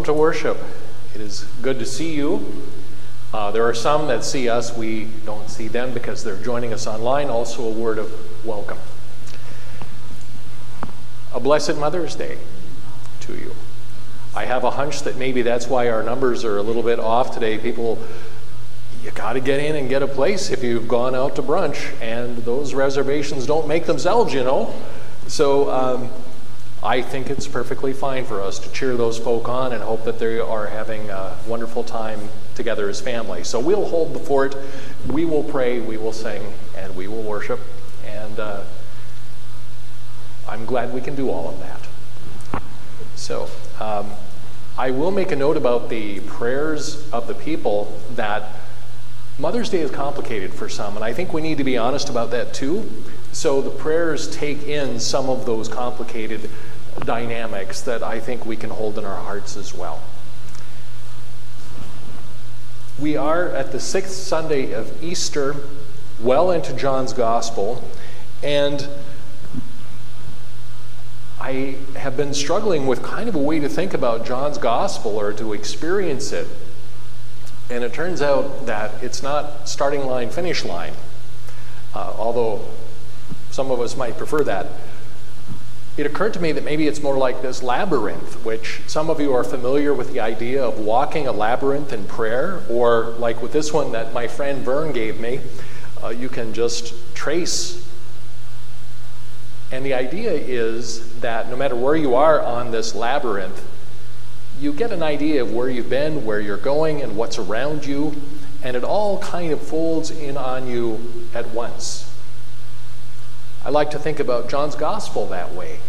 welcome to worship. It is good to see you. Uh, there are some that see us, we don't see them because they're joining us online. Also, a word of welcome. A blessed Mother's Day to you. I have a hunch that maybe that's why our numbers are a little bit off today. People, you got to get in and get a place if you've gone out to brunch, and those reservations don't make themselves, you know. So, um, I think it's perfectly fine for us to cheer those folk on and hope that they are having a wonderful time together as family. So we'll hold the fort, we will pray, we will sing, and we will worship. And uh, I'm glad we can do all of that. So um, I will make a note about the prayers of the people that Mother's Day is complicated for some, and I think we need to be honest about that too. So the prayers take in some of those complicated dynamics that I think we can hold in our hearts as well. We are at the sixth Sunday of Easter, well into John's Gospel, and I have been struggling with kind of a way to think about John's Gospel or to experience it. And it turns out that it's not starting line, finish line, uh, although some of us might prefer that it occurred to me that maybe it's more like this labyrinth, which some of you are familiar with the idea of walking a labyrinth in prayer, or like with this one that my friend Vern gave me, uh, you can just trace. And the idea is that no matter where you are on this labyrinth, you get an idea of where you've been, where you're going, and what's around you, and it all kind of folds in on you at once. I like to think about John's gospel that way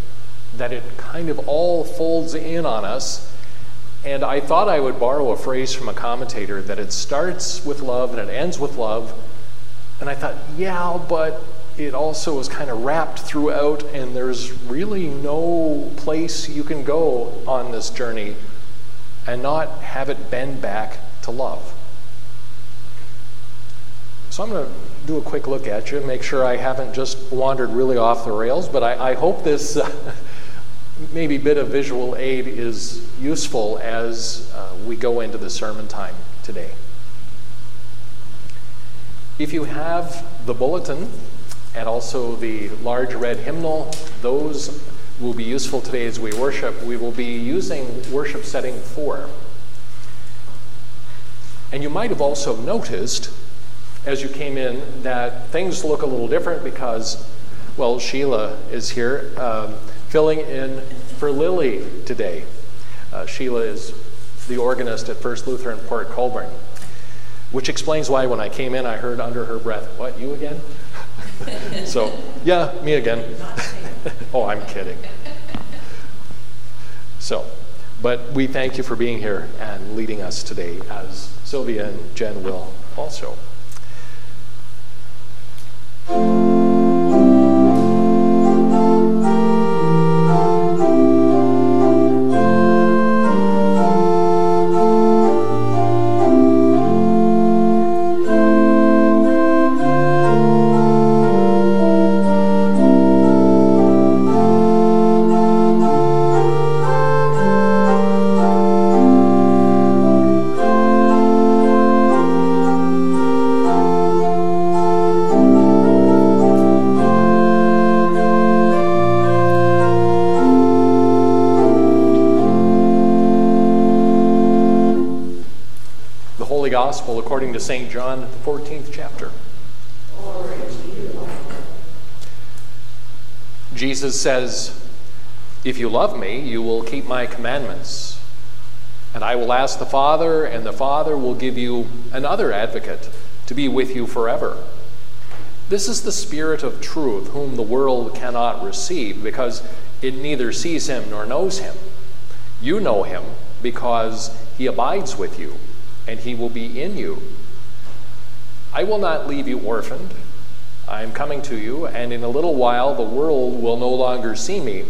that it kind of all folds in on us. And I thought I would borrow a phrase from a commentator that it starts with love and it ends with love. And I thought, yeah, but it also is kind of wrapped throughout, and there's really no place you can go on this journey and not have it bend back to love. So I'm going to do a quick look at you, make sure I haven't just wandered really off the rails, but I, I hope this. Uh, maybe bit of visual aid is useful as uh, we go into the sermon time today. If you have the bulletin and also the large red hymnal, those will be useful today as we worship. We will be using worship setting four. And you might have also noticed as you came in that things look a little different because, well, Sheila is here. Um, filling in for Lily today. Uh, Sheila is the organist at First Lutheran Port Colborne, which explains why when I came in, I heard under her breath, What, you again? so, yeah, me again. oh, I'm kidding. So, but we thank you for being here and leading us today, as Sylvia and Jen will also. Thank you. Gospel according to St. John, the 14th chapter. Jesus says, If you love me, you will keep my commandments. And I will ask the Father, and the Father will give you another advocate to be with you forever. This is the Spirit of truth, whom the world cannot receive, because it neither sees him nor knows him. You know him because he abides with you and he will be in you. I will not leave you orphaned. I am coming to you, and in a little while the world will no longer see me,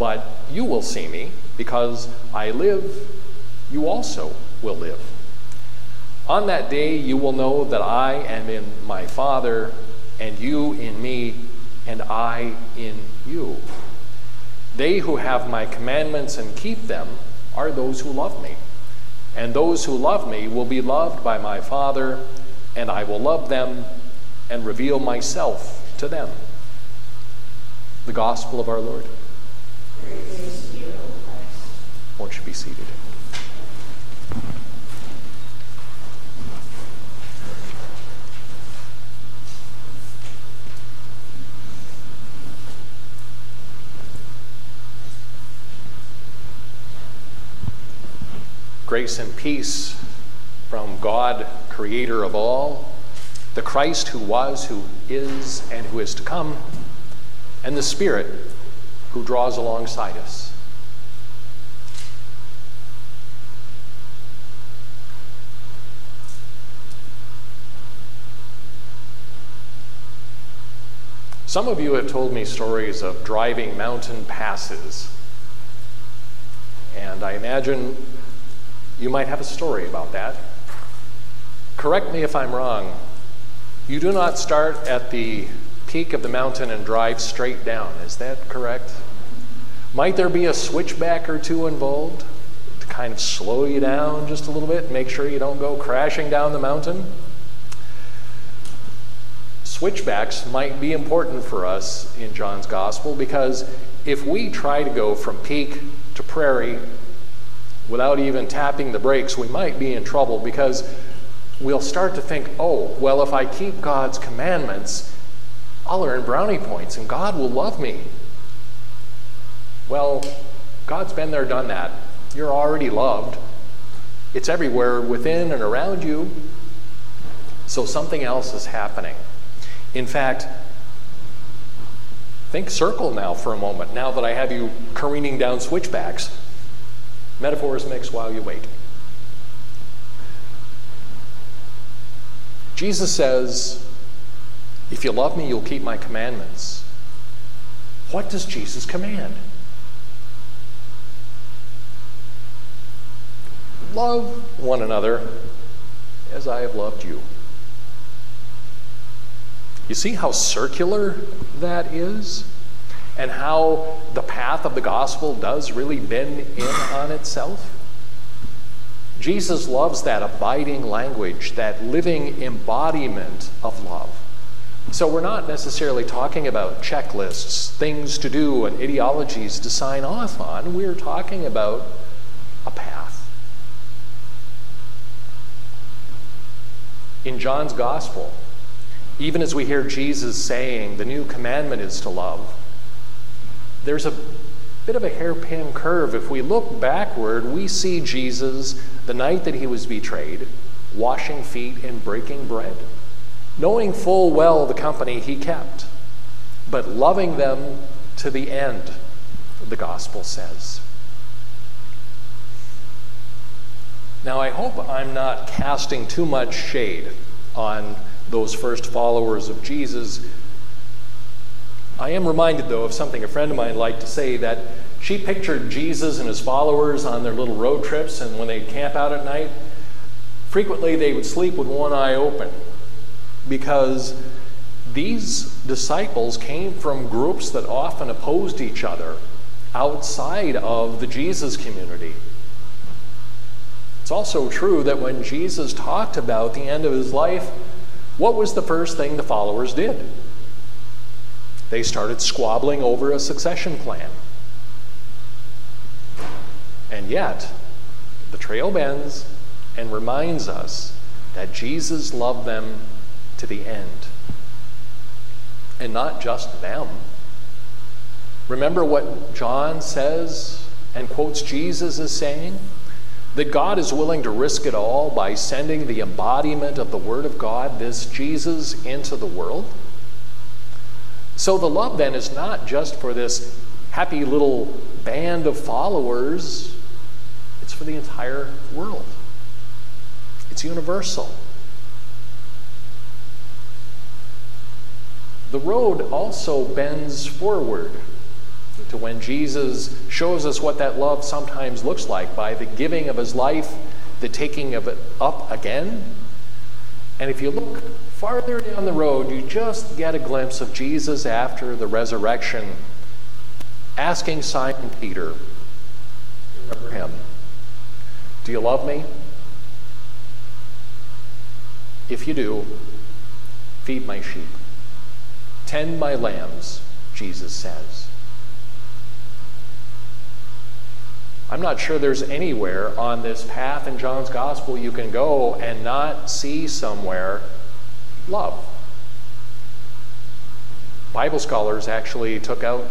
but you will see me, because I live, you also will live. On that day you will know that I am in my Father, and you in me, and I in you. They who have my commandments and keep them are those who love me. And those who love me will be loved by my Father, and I will love them and reveal myself to them. The gospel of our Lord. Won't you be seated? Grace and peace from God, creator of all, the Christ who was, who is, and who is to come, and the Spirit who draws alongside us. Some of you have told me stories of driving mountain passes. And I imagine you might have a story about that. Correct me if I'm wrong. You do not start at the peak of the mountain and drive straight down. Is that correct? Might there be a switchback or two involved to kind of slow you down just a little bit make sure you don't go crashing down the mountain? Switchbacks might be important for us in John's gospel because if we try to go from peak to prairie without even tapping the brakes, we might be in trouble because we'll start to think, oh, well, if I keep God's commandments, I'll earn brownie points and God will love me. Well, God's been there, done that. You're already loved. It's everywhere within and around you. So something else is happening. In fact, think circle now for a moment, now that I have you careening down switchbacks. Metaphors mix while you wait. Jesus says, If you love me, you'll keep my commandments. What does Jesus command? Love one another as I have loved you. You see how circular that is? And how the path of the gospel does really bend in on itself? Jesus loves that abiding language, that living embodiment of love. So we're not necessarily talking about checklists, things to do, and ideologies to sign off on. We're talking about a path. In John's gospel, even as we hear Jesus saying, the new commandment is to love, there's a bit of a hairpin curve. If we look backward, we see Jesus the night that he was betrayed, washing feet and breaking bread, knowing full well the company he kept, but loving them to the end, the gospel says. Now, I hope I'm not casting too much shade on those first followers of Jesus I am reminded, though, of something a friend of mine liked to say that she pictured Jesus and his followers on their little road trips, and when they'd camp out at night, frequently they would sleep with one eye open because these disciples came from groups that often opposed each other outside of the Jesus community. It's also true that when Jesus talked about the end of his life, what was the first thing the followers did? They started squabbling over a succession plan. And yet, the trail bends and reminds us that Jesus loved them to the end. And not just them. Remember what John says and quotes Jesus as saying? That God is willing to risk it all by sending the embodiment of the Word of God, this Jesus, into the world. So the love then is not just for this happy little band of followers, it's for the entire world. It's universal. The road also bends forward to when Jesus shows us what that love sometimes looks like by the giving of his life, the taking of it up again. And if you look Farther down the road, you just get a glimpse of Jesus after the resurrection asking Simon Peter, remember him, Do you love me? If you do, feed my sheep, tend my lambs, Jesus says. I'm not sure there's anywhere on this path in John's gospel you can go and not see somewhere love. Bible scholars actually took out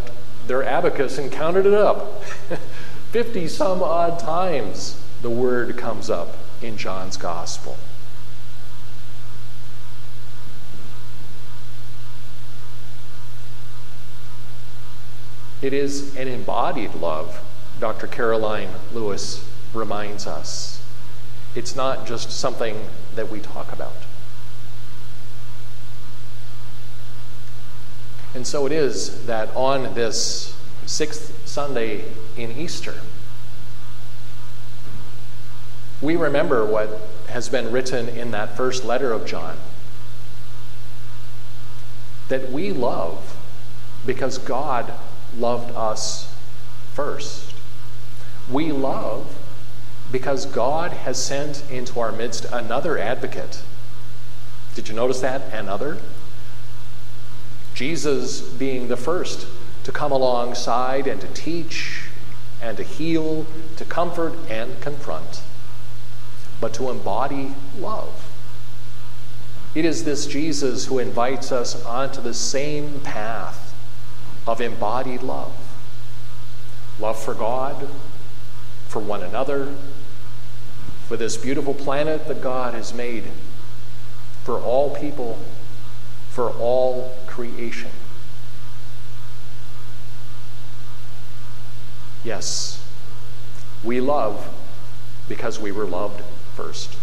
their abacus and counted it up. 50 some odd times the word comes up in John's gospel. It is an embodied love Dr. Karoline Lewis reminds us. It's not just something that we talk about. And so it is that on this sixth Sunday in Easter, we remember what has been written in that first letter of John that we love because God loved us first. We love because God has sent into our midst another advocate. Did you notice that? Another? Jesus being the first to come alongside and to teach and to heal, to comfort and confront, but to embody love. It is this Jesus who invites us onto the same path of embodied love love for God, for one another, for this beautiful planet that God has made, for all people, for all creation. Yes, we love because we were loved first.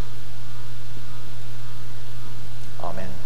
Amen.